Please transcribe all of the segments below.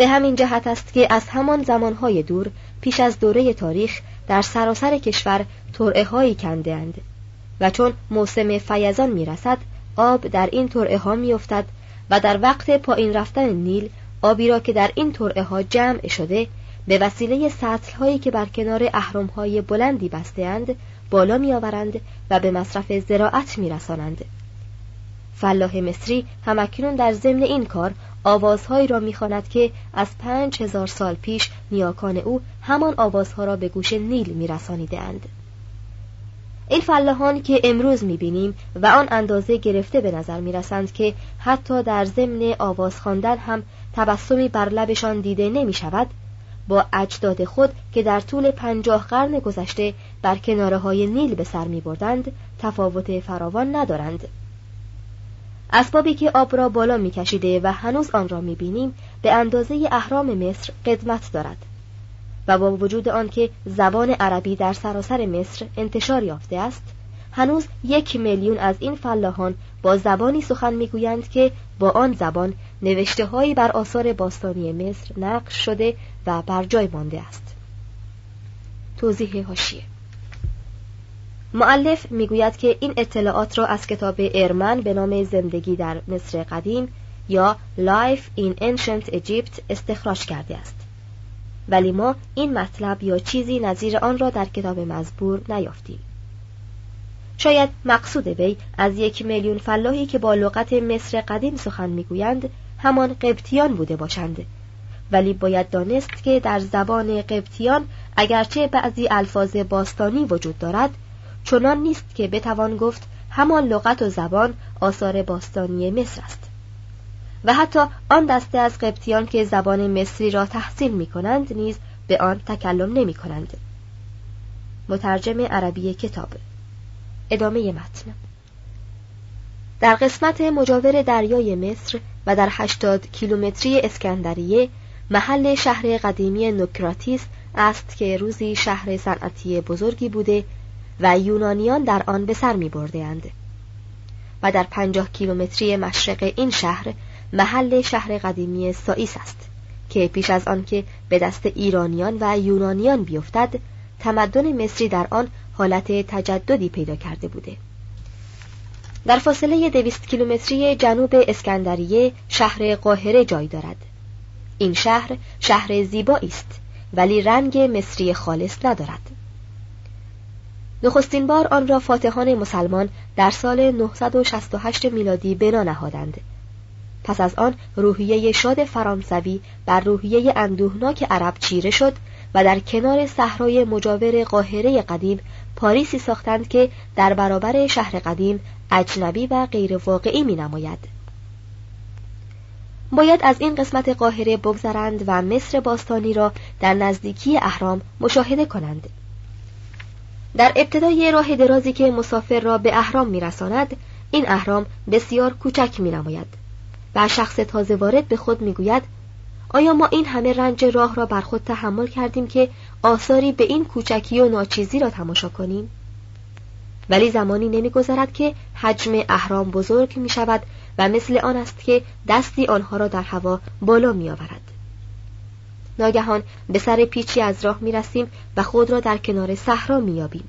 به همین جهت است که از همان زمانهای دور پیش از دوره تاریخ در سراسر کشور ترعه هایی کندهاند و چون موسم فیضان می رسد آب در این ترعه ها می افتد و در وقت پایین رفتن نیل آبی را که در این ترعه ها جمع شده به وسیله سطل هایی که بر کنار اهرم های بلندی بستهاند بالا می آورند و به مصرف زراعت می رسانند. فلاح مصری همکنون در ضمن این کار آوازهایی را می‌خواند که از پنج هزار سال پیش نیاکان او همان آوازها را به گوش نیل میرسانیده اند. این فلاحان که امروز می‌بینیم و آن اندازه گرفته به نظر می‌رسند که حتی در ضمن آواز خواندن هم تبسمی بر لبشان دیده نمی شود با اجداد خود که در طول پنجاه قرن گذشته بر کناره های نیل به سر می بردند تفاوت فراوان ندارند اسبابی که آب را بالا میکشیده و هنوز آن را می‌بینیم به اندازه اهرام مصر قدمت دارد و با وجود آنکه زبان عربی در سراسر مصر انتشار یافته است هنوز یک میلیون از این فلاحان با زبانی سخن می‌گویند که با آن زبان نوشته هایی بر آثار باستانی مصر نقش شده و بر جای مانده است. توضیح هاشیه معلف می‌گوید که این اطلاعات را از کتاب ارمن به نام زندگی در مصر قدیم یا Life in Ancient Egypt استخراج کرده است. ولی ما این مطلب یا چیزی نظیر آن را در کتاب مزبور نیافتیم. شاید مقصود وی از یک میلیون فلاحی که با لغت مصر قدیم سخن می‌گویند همان قبطیان بوده باشند. ولی باید دانست که در زبان قبطیان اگرچه بعضی الفاظ باستانی وجود دارد چنان نیست که بتوان گفت همان لغت و زبان آثار باستانی مصر است. و حتی آن دسته از قبطیان که زبان مصری را تحصیل می کنند نیز به آن تکلم نمی کنند مترجم عربی کتاب. ادامه متن. در قسمت مجاور دریای مصر و در هشتاد کیلومتری اسکندریه محل شهر قدیمی نوکراتیس است که روزی شهر صنعتی بزرگی بوده و یونانیان در آن به سر می. و در پنجاه کیلومتری مشرق این شهر محل شهر قدیمی سائیس است که پیش از آن که به دست ایرانیان و یونانیان بیفتد تمدن مصری در آن حالت تجددی پیدا کرده بوده. در فاصله دویست کیلومتری جنوب اسکندریه شهر قاهره جای دارد. این شهر شهر زیبایی است ولی رنگ مصری خالص ندارد. نخستین بار آن را فاتحان مسلمان در سال 968 میلادی بنا نهادند پس از آن روحیه شاد فرانسوی بر روحیه اندوهناک عرب چیره شد و در کنار صحرای مجاور قاهره قدیم پاریسی ساختند که در برابر شهر قدیم اجنبی و غیر واقعی می نماید. باید از این قسمت قاهره بگذرند و مصر باستانی را در نزدیکی اهرام مشاهده کنند. در ابتدای راه درازی که مسافر را به اهرام میرساند این اهرام بسیار کوچک می نماید و شخص تازه وارد به خود می گوید آیا ما این همه رنج راه را بر خود تحمل کردیم که آثاری به این کوچکی و ناچیزی را تماشا کنیم؟ ولی زمانی نمیگذرد که حجم اهرام بزرگ می شود و مثل آن است که دستی آنها را در هوا بالا می آورد. ناگهان به سر پیچی از راه می رسیم و خود را در کنار صحرا می یابیم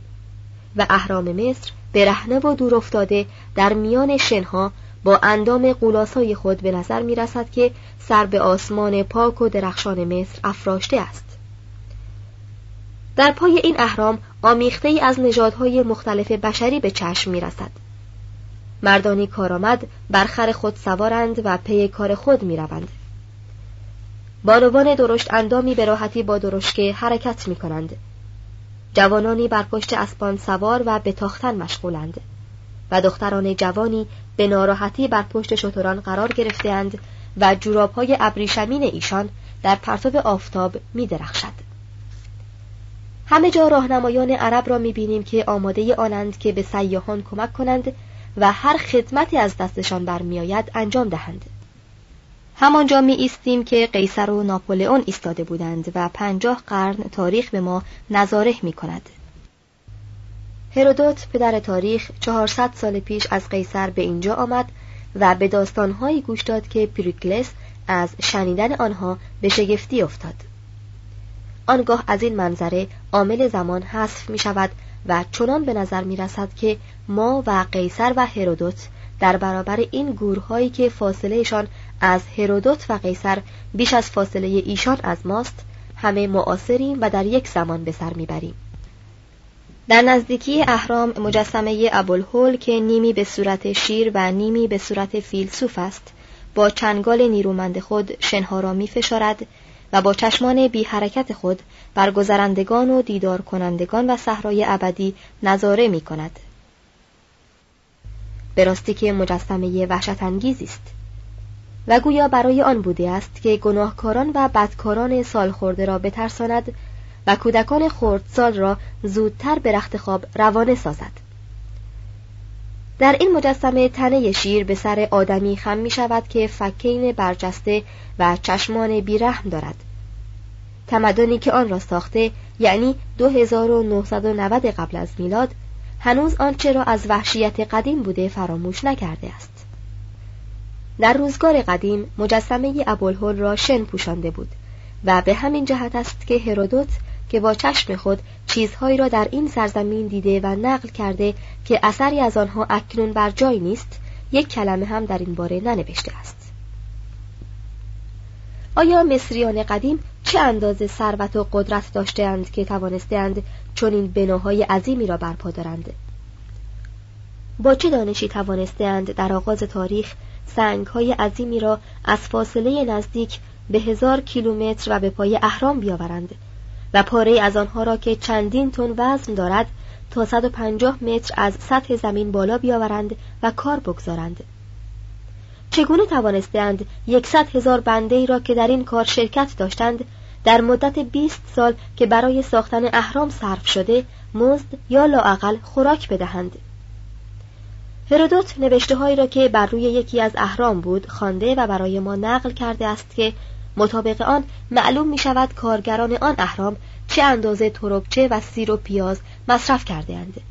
و اهرام مصر برهنه و دور افتاده در میان شنها با اندام قولاسای خود به نظر می رسد که سر به آسمان پاک و درخشان مصر افراشته است در پای این اهرام آمیخته ای از نژادهای مختلف بشری به چشم می رسد. مردانی کارآمد بر خر خود سوارند و پی کار خود می روند. بانوان درشت اندامی به راحتی با درشکه حرکت می کنند. جوانانی بر پشت اسبان سوار و به تاختن مشغولند و دختران جوانی به ناراحتی بر پشت شتران قرار گرفتهاند و جورابهای ابریشمین ایشان در پرتو آفتاب می درخشد. همه جا راهنمایان عرب را می‌بینیم که آماده آنند که به سیاهان کمک کنند و هر خدمتی از دستشان برمیآید انجام دهند همانجا می ایستیم که قیصر و ناپولئون ایستاده بودند و پنجاه قرن تاریخ به ما نظاره می کند. هرودوت پدر تاریخ چهارصد سال پیش از قیصر به اینجا آمد و به داستانهایی گوش داد که پریکلس از شنیدن آنها به شگفتی افتاد. آنگاه از این منظره عامل زمان حذف می شود و چنان به نظر می رسد که ما و قیصر و هرودوت در برابر این گورهایی که فاصلهشان از هرودوت و قیصر بیش از فاصله ایشان از ماست همه معاصریم و در یک زمان به سر می‌بریم در نزدیکی اهرام مجسمه ابوالهول که نیمی به صورت شیر و نیمی به صورت فیلسوف است با چنگال نیرومند خود شنها را می فشارد و با چشمان بی حرکت خود بر گذرندگان و دیدار کنندگان و صحرای ابدی نظاره می کند. به راستی که مجسمه وحشت انگیزی است و گویا برای آن بوده است که گناهکاران و بدکاران سالخورده را بترساند و کودکان خردسال را زودتر به رخت خواب روانه سازد. در این مجسمه تنه شیر به سر آدمی خم می شود که فکین برجسته و چشمان بیرحم دارد. تمدنی که آن را ساخته یعنی 2990 قبل از میلاد هنوز آنچه را از وحشیت قدیم بوده فراموش نکرده است. در روزگار قدیم مجسمه ابوالهول را شن پوشانده بود و به همین جهت است که هرودوت که با چشم خود چیزهایی را در این سرزمین دیده و نقل کرده که اثری از آنها اکنون بر جای نیست یک کلمه هم در این باره ننوشته است. آیا مصریان قدیم چه اندازه ثروت و قدرت داشتهاند که توانستهاند چون این بناهای عظیمی را برپا دارند؟ با چه دانشی توانستهاند در آغاز تاریخ سنگهای عظیمی را از فاصله نزدیک به هزار کیلومتر و به پای اهرام بیاورند و پاره از آنها را که چندین تن وزن دارد تا 150 متر از سطح زمین بالا بیاورند و کار بگذارند. چگونه توانستند یکصد هزار بنده ای را که در این کار شرکت داشتند در مدت 20 سال که برای ساختن اهرام صرف شده مزد یا لاعقل خوراک بدهند؟ هرودوت نوشته هایی را که بر روی یکی از اهرام بود خوانده و برای ما نقل کرده است که مطابق آن معلوم می شود کارگران آن اهرام چه اندازه تربچه و سیر و پیاز مصرف کرده اند.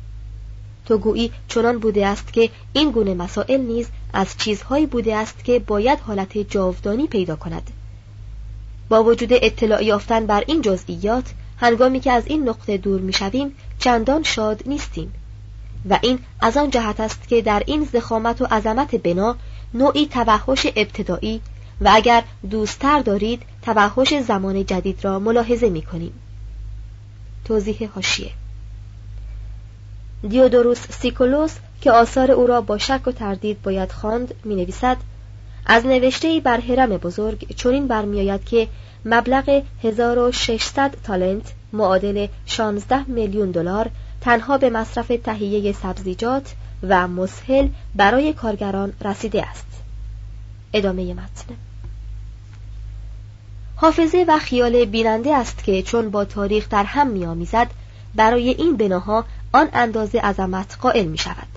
تو گویی چنان بوده است که این گونه مسائل نیز از چیزهایی بوده است که باید حالت جاودانی پیدا کند با وجود اطلاع یافتن بر این جزئیات هنگامی که از این نقطه دور می‌شویم چندان شاد نیستیم و این از آن جهت است که در این زخامت و عظمت بنا نوعی توحش ابتدایی و اگر دوستتر دارید توحش زمان جدید را ملاحظه می کنیم. توضیح هاشیه دیودوروس سیکولوس که آثار او را با شک و تردید باید خواند می نویسد از نوشته بر حرم بزرگ چنین برمیآید که مبلغ 1600 تالنت معادل 16 میلیون دلار تنها به مصرف تهیه سبزیجات و مسهل برای کارگران رسیده است. ادامه متن. حافظه و خیال بیننده است که چون با تاریخ در هم میآمیزد برای این بناها آن اندازه عظمت قائل می شود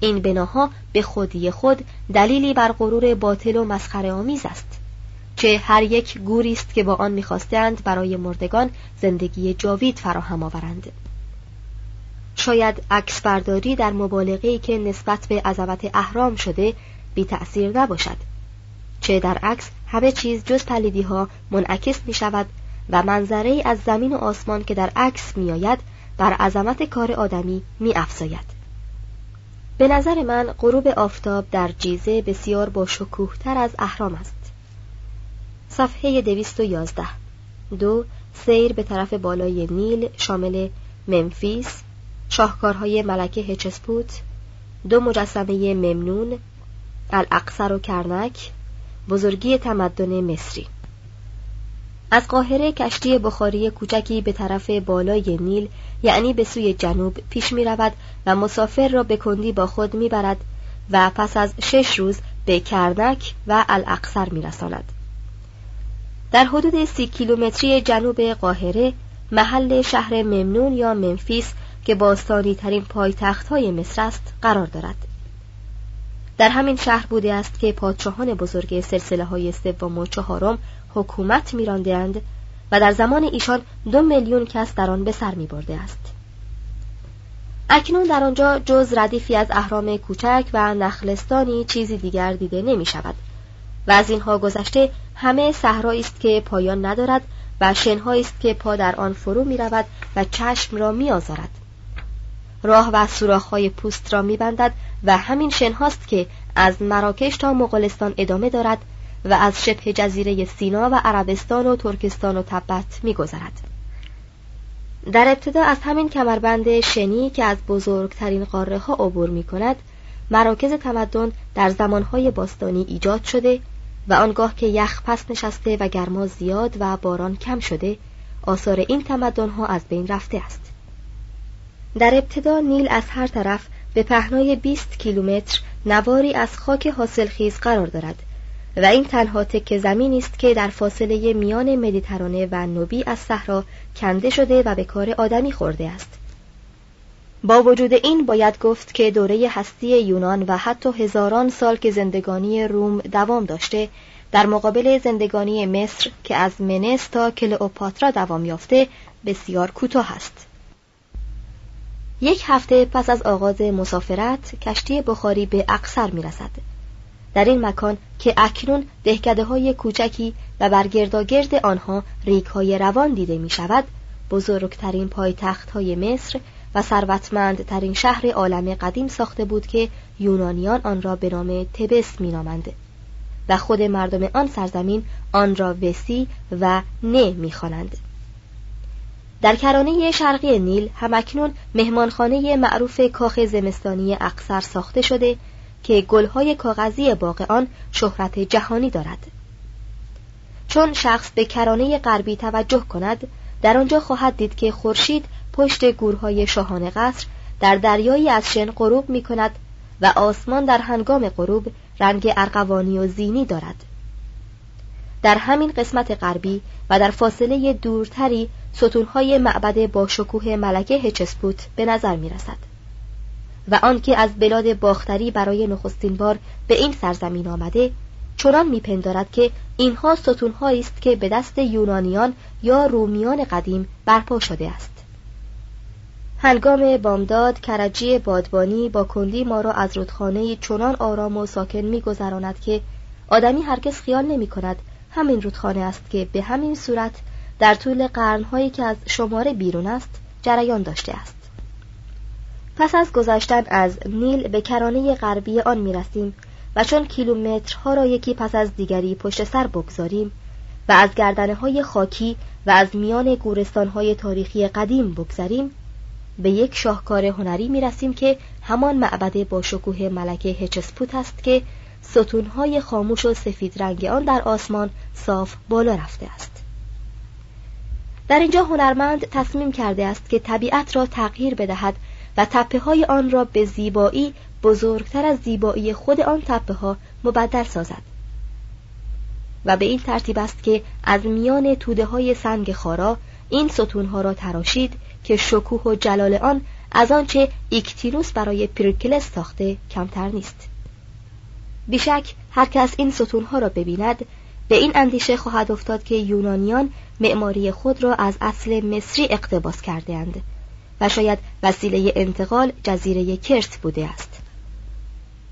این بناها به خودی خود دلیلی بر غرور باطل و مسخره آمیز است چه هر یک گوری است که با آن می‌خواستند برای مردگان زندگی جاوید فراهم آورند. شاید عکس برداری در مبالغه که نسبت به عظمت اهرام شده بی تأثیر نباشد. چه در عکس همه چیز جز پلیدی ها منعکس می شود و منظره از زمین و آسمان که در عکس می آید بر عظمت کار آدمی می افزاید. به نظر من غروب آفتاب در جیزه بسیار با شکوه تر از اهرام است. صفحه یازده. دو سیر به طرف بالای نیل شامل ممفیس شاهکارهای ملکه هچسپوت دو مجسمه ممنون الاقصر و کرنک بزرگی تمدن مصری از قاهره کشتی بخاری کوچکی به طرف بالای نیل یعنی به سوی جنوب پیش می رود و مسافر را به کندی با خود می برد و پس از شش روز به کرنک و الاقصر می رساند. در حدود سی کیلومتری جنوب قاهره محل شهر ممنون یا منفیس که باستانی ترین پایتخت های مصر است قرار دارد. در همین شهر بوده است که پادشاهان بزرگ سلسله های سوم و چهارم حکومت میراندهاند و در زمان ایشان دو میلیون کس در آن به سر می برده است. اکنون در آنجا جز ردیفی از اهرام کوچک و نخلستانی چیزی دیگر دیده نمی شود و از اینها گذشته همه صحرایی است که پایان ندارد و شنهایی است که پا در آن فرو می رود و چشم را می آزارد. راه و سوراخ‌های پوست را میبندد و همین شنهاست که از مراکش تا مغولستان ادامه دارد و از شبه جزیره سینا و عربستان و ترکستان و تبت میگذرد. در ابتدا از همین کمربند شنی که از بزرگترین قاره ها عبور می کند مراکز تمدن در زمانهای باستانی ایجاد شده و آنگاه که یخ پس نشسته و گرما زیاد و باران کم شده آثار این تمدن ها از بین رفته است. در ابتدا نیل از هر طرف به پهنای 20 کیلومتر نواری از خاک حاصلخیز قرار دارد و این تنها تک زمینی است که در فاصله میان مدیترانه و نوبی از صحرا کنده شده و به کار آدمی خورده است. با وجود این باید گفت که دوره هستی یونان و حتی هزاران سال که زندگانی روم دوام داشته در مقابل زندگانی مصر که از منس تا کلئوپاترا دوام یافته بسیار کوتاه است. یک هفته پس از آغاز مسافرت کشتی بخاری به اقصر می رسد. در این مکان که اکنون دهکده های کوچکی و برگرداگرد آنها ریک های روان دیده می شود بزرگترین پایتخت های مصر و ثروتمندترین شهر عالم قدیم ساخته بود که یونانیان آن را به نام تبس می نامند و خود مردم آن سرزمین آن را وسی و نه می خوانند. در کرانه شرقی نیل همکنون مهمانخانه معروف کاخ زمستانی اقصر ساخته شده که گلهای کاغذی باغ آن شهرت جهانی دارد. چون شخص به کرانه غربی توجه کند در آنجا خواهد دید که خورشید پشت گورهای شاهان قصر در دریایی از شن غروب می کند و آسمان در هنگام غروب رنگ ارغوانی و زینی دارد. در همین قسمت غربی و در فاصله دورتری ستونهای معبد با شکوه ملکه هچسپوت به نظر می رسد و آنکه از بلاد باختری برای نخستین بار به این سرزمین آمده چنان میپندارد که اینها ستونهایی است که به دست یونانیان یا رومیان قدیم برپا شده است. هنگام بامداد کرجی بادبانی با کندی ما را از رودخانه چنان آرام و ساکن میگذراند که آدمی هرگز خیال نمی کند همین رودخانه است که به همین صورت در طول قرنهایی که از شماره بیرون است جریان داشته است. پس از گذشتن از نیل به کرانه غربی آن می رسیم و چون کیلومترها را یکی پس از دیگری پشت سر بگذاریم و از گردنه های خاکی و از میان گورستان های تاریخی قدیم بگذاریم به یک شاهکار هنری می رسیم که همان معبد با شکوه ملکه هچسپوت است که ستونهای خاموش و سفید رنگ آن در آسمان صاف بالا رفته است. در اینجا هنرمند تصمیم کرده است که طبیعت را تغییر بدهد و تپه های آن را به زیبایی بزرگتر از زیبایی خود آن تپه ها مبدل سازد. و به این ترتیب است که از میان توده های سنگ خارا این ستون ها را تراشید که شکوه و جلال آن از آنچه ایکتینوس برای پریکلس ساخته کمتر نیست. بیشک هر کس این ستونها را ببیند به این اندیشه خواهد افتاد که یونانیان معماری خود را از اصل مصری اقتباس کرده اند و شاید وسیله انتقال جزیره کرت بوده است.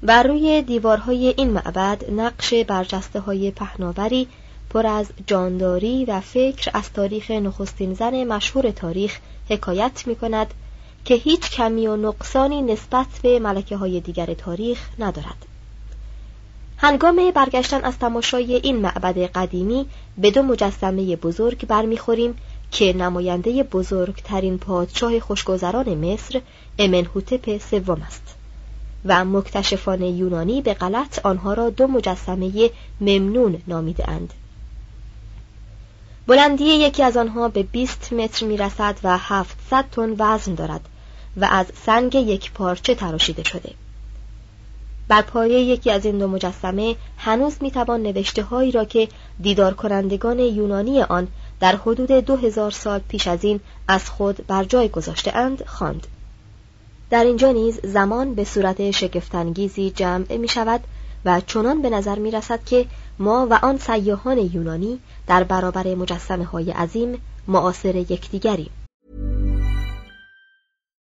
بر روی دیوارهای این معبد نقش برجسته های پهناوری پر از جانداری و فکر از تاریخ نخستین زن مشهور تاریخ حکایت می کند که هیچ کمی و نقصانی نسبت به ملکه های دیگر تاریخ ندارد. هنگام برگشتن از تماشای این معبد قدیمی به دو مجسمه بزرگ برمیخوریم که نماینده بزرگترین پادشاه خوشگذران مصر امنهوتپ سوم است و مکتشفان یونانی به غلط آنها را دو مجسمه ممنون نامیده اند. بلندی یکی از آنها به 20 متر می رسد و 700 تن وزن دارد و از سنگ یک پارچه تراشیده شده. بر پایه یکی از این دو مجسمه هنوز می توان نوشته هایی را که دیدار کنندگان یونانی آن در حدود دو هزار سال پیش از این از خود بر جای گذاشته اند خواند. در اینجا نیز زمان به صورت شگفتانگیزی جمع می شود و چنان به نظر می رسد که ما و آن سیاهان یونانی در برابر مجسمه های عظیم معاصر یکدیگریم.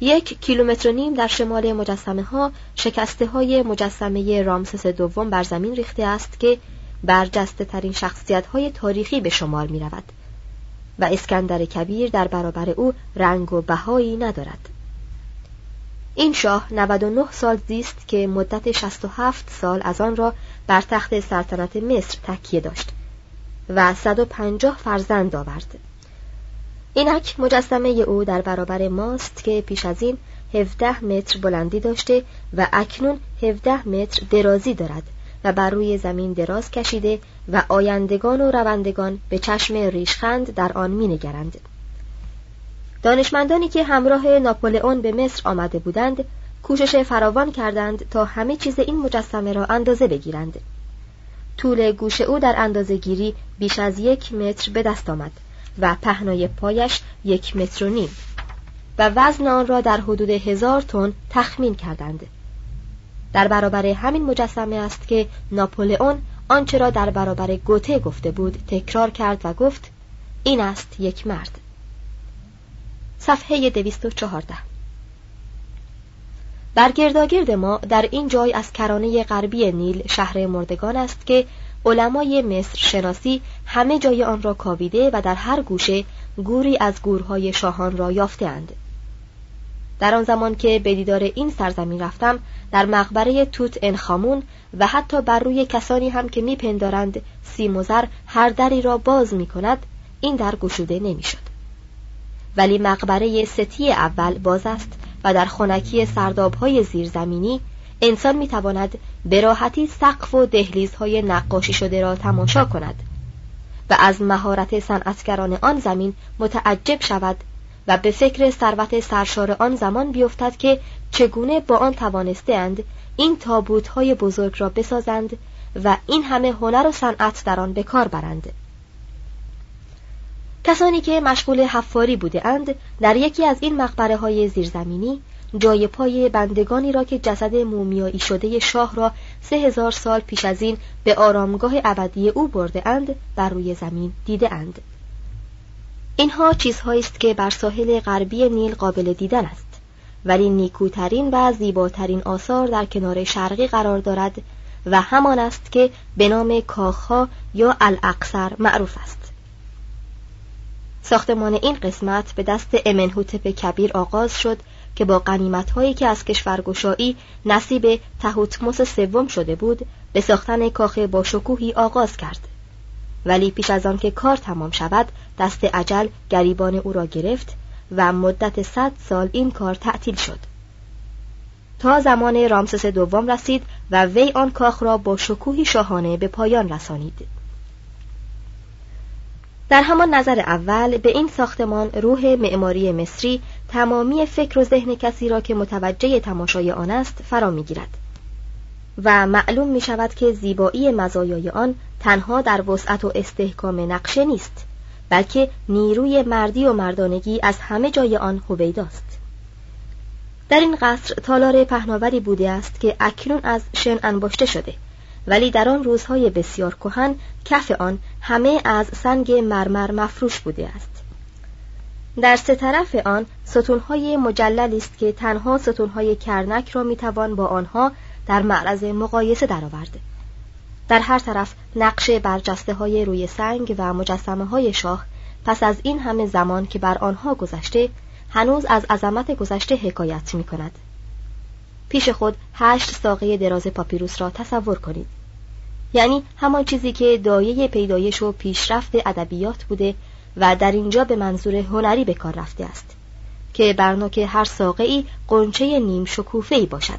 یک کیلومتر و نیم در شمال مجسمه ها شکسته های مجسمه رامسس دوم بر زمین ریخته است که برجسته ترین شخصیت های تاریخی به شمار می رود و اسکندر کبیر در برابر او رنگ و بهایی ندارد. این شاه 99 سال زیست که مدت 67 سال از آن را بر تخت سلطنت مصر تکیه داشت و 150 فرزند آورد. اینک مجسمه او در برابر ماست که پیش از این 17 متر بلندی داشته و اکنون 17 متر درازی دارد و بر روی زمین دراز کشیده و آیندگان و روندگان به چشم ریشخند در آن مینگرند. دانشمندانی که همراه ناپولئون به مصر آمده بودند کوشش فراوان کردند تا همه چیز این مجسمه را اندازه بگیرند طول گوش او در اندازه گیری بیش از یک متر به دست آمد و پهنای پایش یک متر و نیم و وزن آن را در حدود هزار تن تخمین کردند. در برابر همین مجسمه است که ناپولئون آنچه را در برابر گوته گفته بود تکرار کرد و گفت این است یک مرد. صفحه 214 بر گرداگرد ما در این جای از کرانه غربی نیل شهر مردگان است که علمای مصر شناسی همه جای آن را کاویده و در هر گوشه گوری از گورهای شاهان را یافتهاند. در آن زمان که به دیدار این سرزمین رفتم در مقبره توت انخامون و حتی بر روی کسانی هم که میپندارند سیموزر هر دری را باز می کند این در گشوده نمی‌شد. ولی مقبره ستی اول باز است و در خونکی سردابهای زیرزمینی انسان می‌تواند به راحتی سقف و دهلیزهای نقاشی شده را تماشا کند و از مهارت صنعتگران آن زمین متعجب شود و به فکر ثروت سرشار آن زمان بیفتد که چگونه با آن توانستهاند این تابوتهای بزرگ را بسازند و این همه هنر و صنعت در آن به کار برند. کسانی که مشغول حفاری بوده اند در یکی از این مقبره های زیرزمینی جای پای بندگانی را که جسد مومیایی شده شاه را سه هزار سال پیش از این به آرامگاه ابدی او برده اند بر روی زمین دیده اند. اینها چیزهایی است که بر ساحل غربی نیل قابل دیدن است ولی نیکوترین و زیباترین آثار در کنار شرقی قرار دارد و همان است که به نام کاخها یا الاقصر معروف است ساختمان این قسمت به دست امنهوتپ کبیر آغاز شد که با قنیمت هایی که از کشورگشایی نصیب تهوتموس سوم شده بود به ساختن کاخ با شکوهی آغاز کرد. ولی پیش از آن که کار تمام شود دست عجل گریبان او را گرفت و مدت صد سال این کار تعطیل شد. تا زمان رامسس دوم رسید و وی آن کاخ را با شکوهی شاهانه به پایان رسانید. در همان نظر اول به این ساختمان روح معماری مصری تمامی فکر و ذهن کسی را که متوجه تماشای آن است فرا می‌گیرد. و معلوم می شود که زیبایی مزایای آن تنها در وسعت و استحکام نقشه نیست بلکه نیروی مردی و مردانگی از همه جای آن هویداست. در این قصر تالار پهناوری بوده است که اکنون از شن انباشته شده ولی در آن روزهای بسیار کهن کف آن همه از سنگ مرمر مفروش بوده است. در سه طرف آن ستونهای مجللی است که تنها ستونهای کرنک را می‌توان با آنها در معرض مقایسه درآورد در هر طرف نقش برجسته های روی سنگ و مجسمه های شاه پس از این همه زمان که بر آنها گذشته هنوز از عظمت گذشته حکایت می کند. پیش خود هشت ساقه دراز پاپیروس را تصور کنید. یعنی همان چیزی که دایه پیدایش و پیشرفت ادبیات بوده و در اینجا به منظور هنری به کار رفته است که بر هر ساقه ای قنچه نیم شکوفه ای باشد.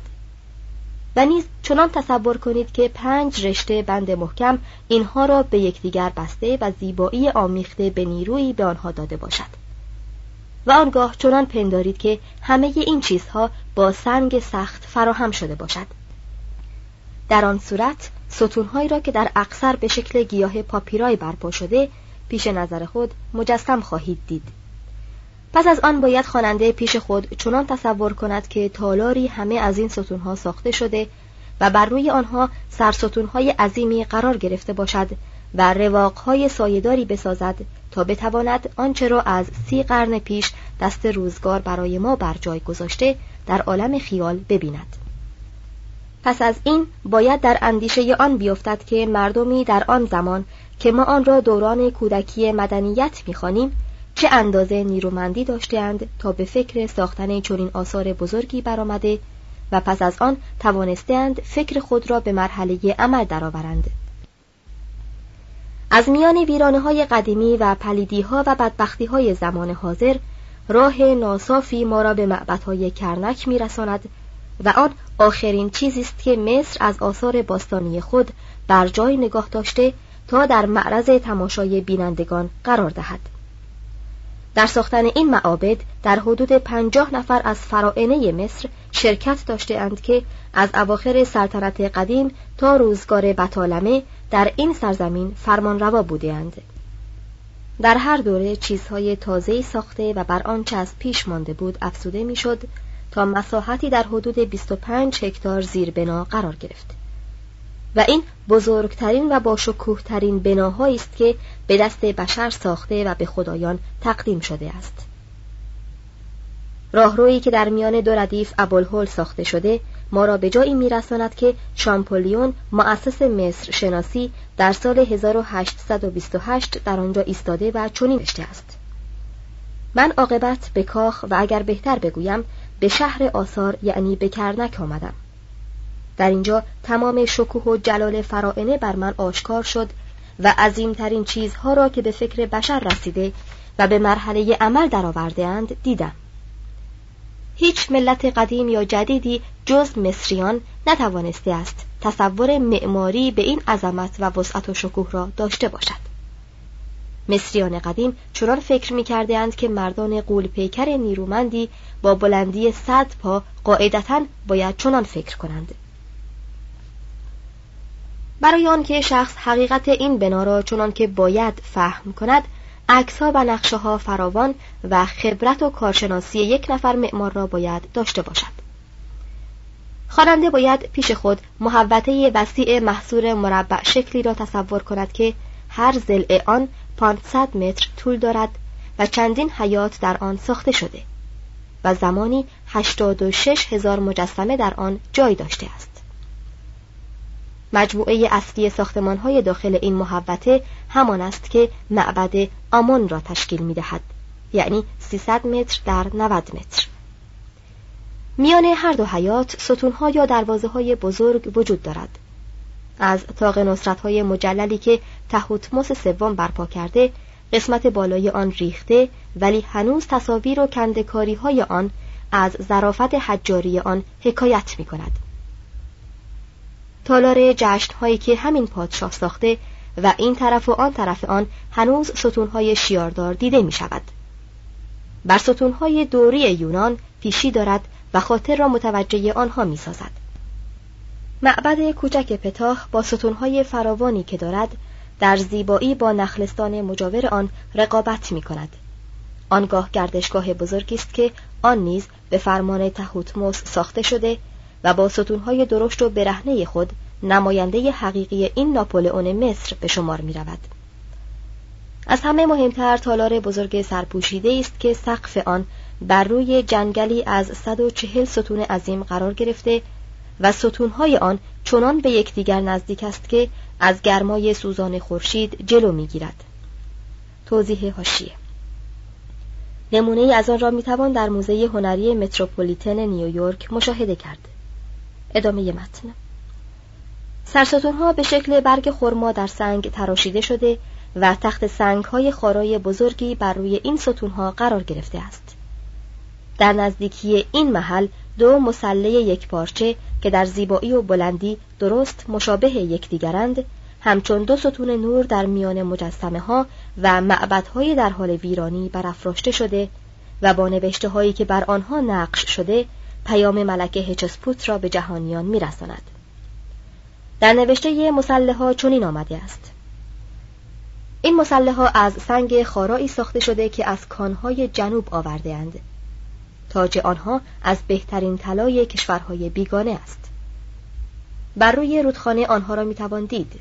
و نیز چنان تصور کنید که پنج رشته بند محکم اینها را به یکدیگر بسته و زیبایی آمیخته به نیرویی به آنها داده باشد. و آنگاه چنان پندارید که همه این چیزها با سنگ سخت فراهم شده باشد. در آن صورت ستونهایی را که در اکثر به شکل گیاه پاپیرای برپا شده پیش نظر خود مجسم خواهید دید. پس از آن باید خواننده پیش خود چنان تصور کند که تالاری همه از این ستونها ساخته شده و بر روی آنها سرستونهای عظیمی قرار گرفته باشد و رواقهای سایداری بسازد تا بتواند آنچه را از سی قرن پیش دست روزگار برای ما بر جای گذاشته در عالم خیال ببیند. پس از این باید در اندیشه آن بیفتد که مردمی در آن زمان که ما آن را دوران کودکی مدنیت می‌خوانیم چه اندازه نیرومندی داشتهاند تا به فکر ساختن چنین آثار بزرگی برآمده و پس از آن توانستهاند فکر خود را به مرحله عمل درآورند. از میان ویرانه های قدیمی و پلیدی ها و بدبختی های زمان حاضر راه ناصافی ما را به معبدهای کرنک میرساند و آن آخرین چیزی است که مصر از آثار باستانی خود بر جای نگاه داشته تا در معرض تماشای بینندگان قرار دهد در ساختن این معابد در حدود پنجاه نفر از فراعنه مصر شرکت داشته اند که از اواخر سلطنت قدیم تا روزگار بطالمه در این سرزمین فرمانروا بودهاند. در هر دوره چیزهای تازه ساخته و بر آنچه از پیش مانده بود افزوده می‌شد تا مساحتی در حدود 25 هکتار زیر بنا قرار گرفت. و این بزرگترین و با ترین بناهایی است که به دست بشر ساخته و به خدایان تقدیم شده است. راهرویی که در میان دو ردیف ابوالهول ساخته شده ما را به جایی میرساند که شامپولیون مؤسس مصر شناسی در سال 1828 در آنجا ایستاده و چنین نوشته است. من عاقبت به کاخ و اگر بهتر بگویم به شهر آثار یعنی به کرنک آمدم. در اینجا تمام شکوه و جلال فرائنه بر من آشکار شد و عظیمترین چیزها را که به فکر بشر رسیده و به مرحله عمل درآوردهاند دیدم. هیچ ملت قدیم یا جدیدی جز مصریان نتوانسته است تصور معماری به این عظمت و وسعت و شکوه را داشته باشد. مصریان قدیم چنان فکر می که مردان قول پیکر نیرومندی با بلندی صد پا قاعدتا باید چنان فکر کنند. برای آنکه شخص حقیقت این بنا را چنان که باید فهم کند عکسها و نقشه ها فراوان و خبرت و کارشناسی یک نفر معمار را باید داشته باشد. خواننده باید پیش خود محوطه وسیع محصور مربع شکلی را تصور کند که هر زل آن 500 متر طول دارد و چندین حیات در آن ساخته شده و زمانی 86 هزار مجسمه در آن جای داشته است. مجموعه اصلی ساختمان های داخل این محوطه همان است که معبد آمون را تشکیل می دهد یعنی 300 متر در 90 متر. میان هر دو حیات ستونها یا دروازه های بزرگ وجود دارد. از تاق نصرت های مجللی که تهوتموس سوم برپا کرده قسمت بالای آن ریخته ولی هنوز تصاویر و کندکاری های آن از ظرافت حجاری آن حکایت می کند تالار جشن هایی که همین پادشاه ساخته و این طرف و آن طرف آن هنوز ستونهای شیاردار دیده می شود. بر ستونهای دوری یونان پیشی دارد و خاطر را متوجه آنها می سازد. معبد کوچک پتاه با ستونهای فراوانی که دارد در زیبایی با نخلستان مجاور آن رقابت می کند. آنگاه گردشگاه بزرگی است که آن نیز به فرمان تهوتموس ساخته شده و با ستونهای درشت و برهنه خود نماینده حقیقی این ناپولئون مصر به شمار می رود. از همه مهمتر تالار بزرگ سرپوشیده است که سقف آن بر روی جنگلی از 140 ستون عظیم قرار گرفته و ستونهای آن چنان به یکدیگر نزدیک است که از گرمای سوزان خورشید جلو می‌گیرد. توضیح هاشیه نمونه از آن را می‌توان در موزه هنری متروپولیتن نیویورک مشاهده کرد. ادامه متن سرستونها به شکل برگ خرما در سنگ تراشیده شده و تخت سنگ های خارای بزرگی بر روی این ستونها قرار گرفته است. در نزدیکی این محل دو مسله یک پارچه که در زیبایی و بلندی درست مشابه یکدیگرند همچون دو ستون نور در میان مجسمه ها و معبدهای در حال ویرانی برافراشته شده و با نوشته هایی که بر آنها نقش شده پیام ملکه هچسپوت را به جهانیان میرساند. در نوشته مسله ها چنین آمده است. این مسله ها از سنگ خارایی ساخته شده که از کانهای جنوب آورده اند تاج آنها از بهترین طلای کشورهای بیگانه است. بر روی رودخانه آنها را می‌توان دید.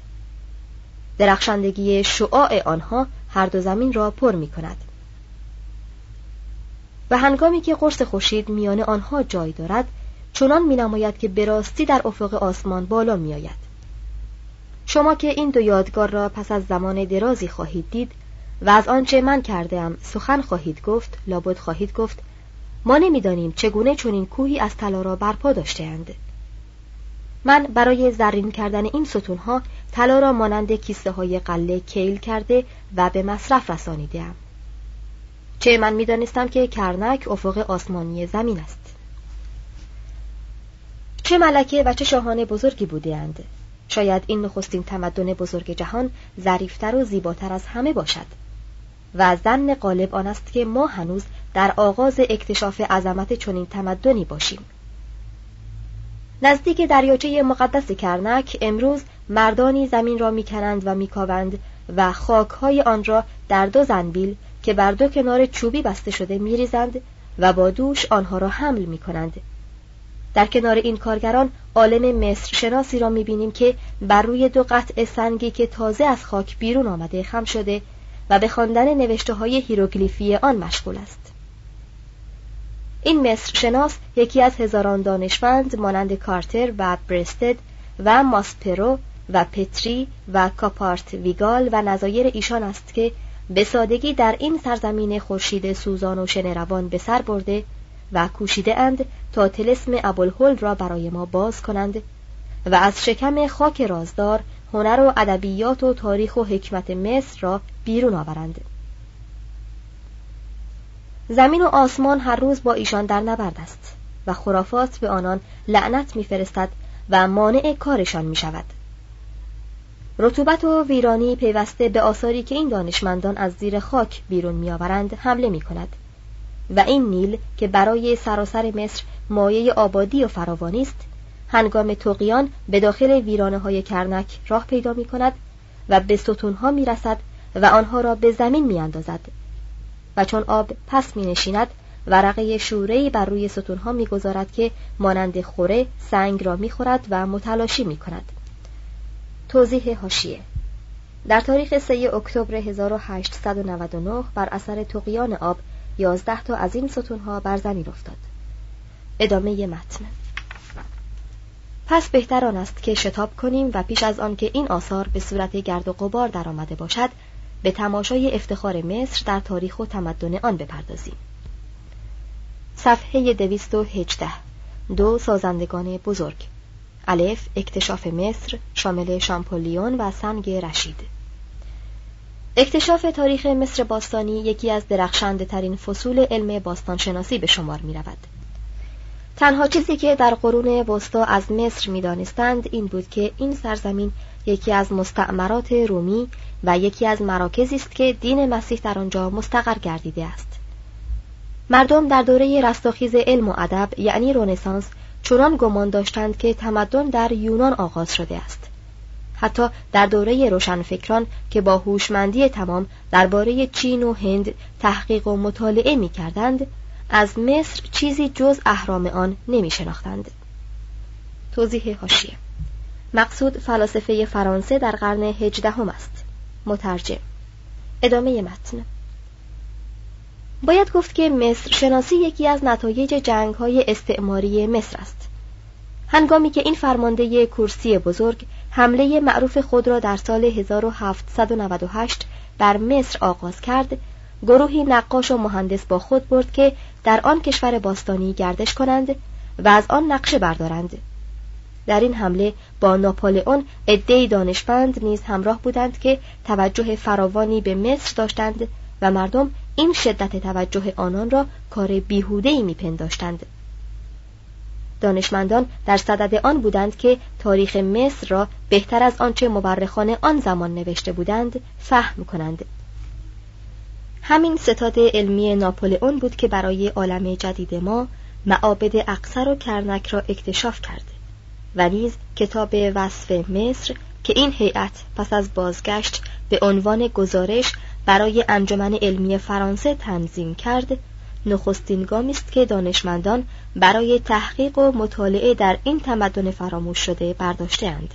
درخشندگی شعاع آنها هر دو زمین را پر می کند و هنگامی که قرص خورشید میان آنها جای دارد چنان می نماید که به راستی در افق آسمان بالا می آید. شما که این دو یادگار را پس از زمان درازی خواهید دید و از آنچه من کردم سخن خواهید گفت لابد خواهید گفت ما نمی‌دانیم چگونه چنین کوهی از طلا را برپا داشتهاند من برای زرین کردن این ستونها طلا را مانند کیسه های قله کیل کرده و به مصرف رسانیدم چه من می‌دانستم که کرنک افق آسمانی زمین است. چه ملکه و چه شاهان بزرگی بودهاند. شاید این نخستین تمدن بزرگ جهان ظریفتر و زیباتر از همه باشد. و زن غالب آن است که ما هنوز در آغاز اکتشاف عظمت چنین تمدنی باشیم. نزدیک دریاچه مقدس کرنک امروز مردانی زمین را می‌کنند و میکاوند و خاکهای آن را در دو زنبیل که بر دو کنار چوبی بسته شده میریزند و با دوش آنها را حمل می‌کنند. در کنار این کارگران عالم مصر شناسی را می‌بینیم که بر روی دو قطعه سنگی که تازه از خاک بیرون آمده خم شده و به خواندن نوشته های هیروگلیفی آن مشغول است. این مصر شناس یکی از هزاران دانشمند مانند کارتر و برستد و ماسپرو و پتری و کاپارت ویگال و نظایر ایشان است که به سادگی در این سرزمین خورشید سوزان و شنروان به سر برده و کوشیده اند تا تلسم ابوالهول را برای ما باز کنند و از شکم خاک رازدار هنر و ادبیات و تاریخ و حکمت مصر را بیرون آورند زمین و آسمان هر روز با ایشان در نبرد است و خرافات به آنان لعنت میفرستد و مانع کارشان می شود. رطوبت و ویرانی پیوسته به آثاری که این دانشمندان از زیر خاک بیرون میآورند حمله می کند و این نیل که برای سراسر مصر مایه آبادی و فراوانی است هنگام توقیان به داخل ویرانه های کرنک راه پیدا می کند و به ستونها می رسد و آنها را به زمین می اندازد و چون آب پس می نشیند ورقه شورهی بر روی ستونها می گذارد که مانند خوره سنگ را می خورد و متلاشی می کند توضیح هاشیه. در تاریخ 3 اکتبر 1899 بر اثر تقیان آب 11 تا از این ستونها بر زمین افتاد. ادامه متن. پس بهتر آن است که شتاب کنیم و پیش از آن که این آثار به صورت گرد و غبار درآمده باشد به تماشای افتخار مصر در تاریخ و تمدن آن بپردازیم. صفحه 218 دو سازندگان بزرگ. الف اکتشاف مصر شامل شامپولیون و سنگ رشید اکتشاف تاریخ مصر باستانی یکی از درخشنده ترین فصول علم باستانشناسی به شمار می رود. تنها چیزی که در قرون وسطا از مصر می دانستند این بود که این سرزمین یکی از مستعمرات رومی و یکی از مراکزی است که دین مسیح در آنجا مستقر گردیده است. مردم در دوره رستاخیز علم و ادب یعنی رونسانس چنان گمان داشتند که تمدن در یونان آغاز شده است. حتی در دوره روشنفکران که با هوشمندی تمام درباره چین و هند تحقیق و مطالعه می کردند از مصر چیزی جز اهرام آن نمی شناختند. توضیح هاشیه مقصود فلاسفه فرانسه در قرن هجدهم است مترجم ادامه متن باید گفت که مصر شناسی یکی از نتایج جنگ های استعماری مصر است. هنگامی که این فرمانده کورسی بزرگ حمله معروف خود را در سال 1798 بر مصر آغاز کرد گروهی نقاش و مهندس با خود برد که در آن کشور باستانی گردش کنند و از آن نقشه بردارند. در این حمله با ناپولئون عدهای دانشمند نیز همراه بودند که توجه فراوانی به مصر داشتند و مردم این شدت توجه آنان را کار بیهوده‌ای میپنداشتند. دانشمندان در صدد آن بودند که تاریخ مصر را بهتر از آنچه مورخان آن زمان نوشته بودند فهم کنند. همین ستاد علمی ناپولئون بود که برای عالم جدید ما معابد اقصر و کرنک را اکتشاف کرد. و نیز کتاب وصف مصر که این هیئت پس از بازگشت به عنوان گزارش برای انجمن علمی فرانسه تنظیم کرد نخستین گامی است که دانشمندان برای تحقیق و مطالعه در این تمدن فراموش شده برداشتهاند.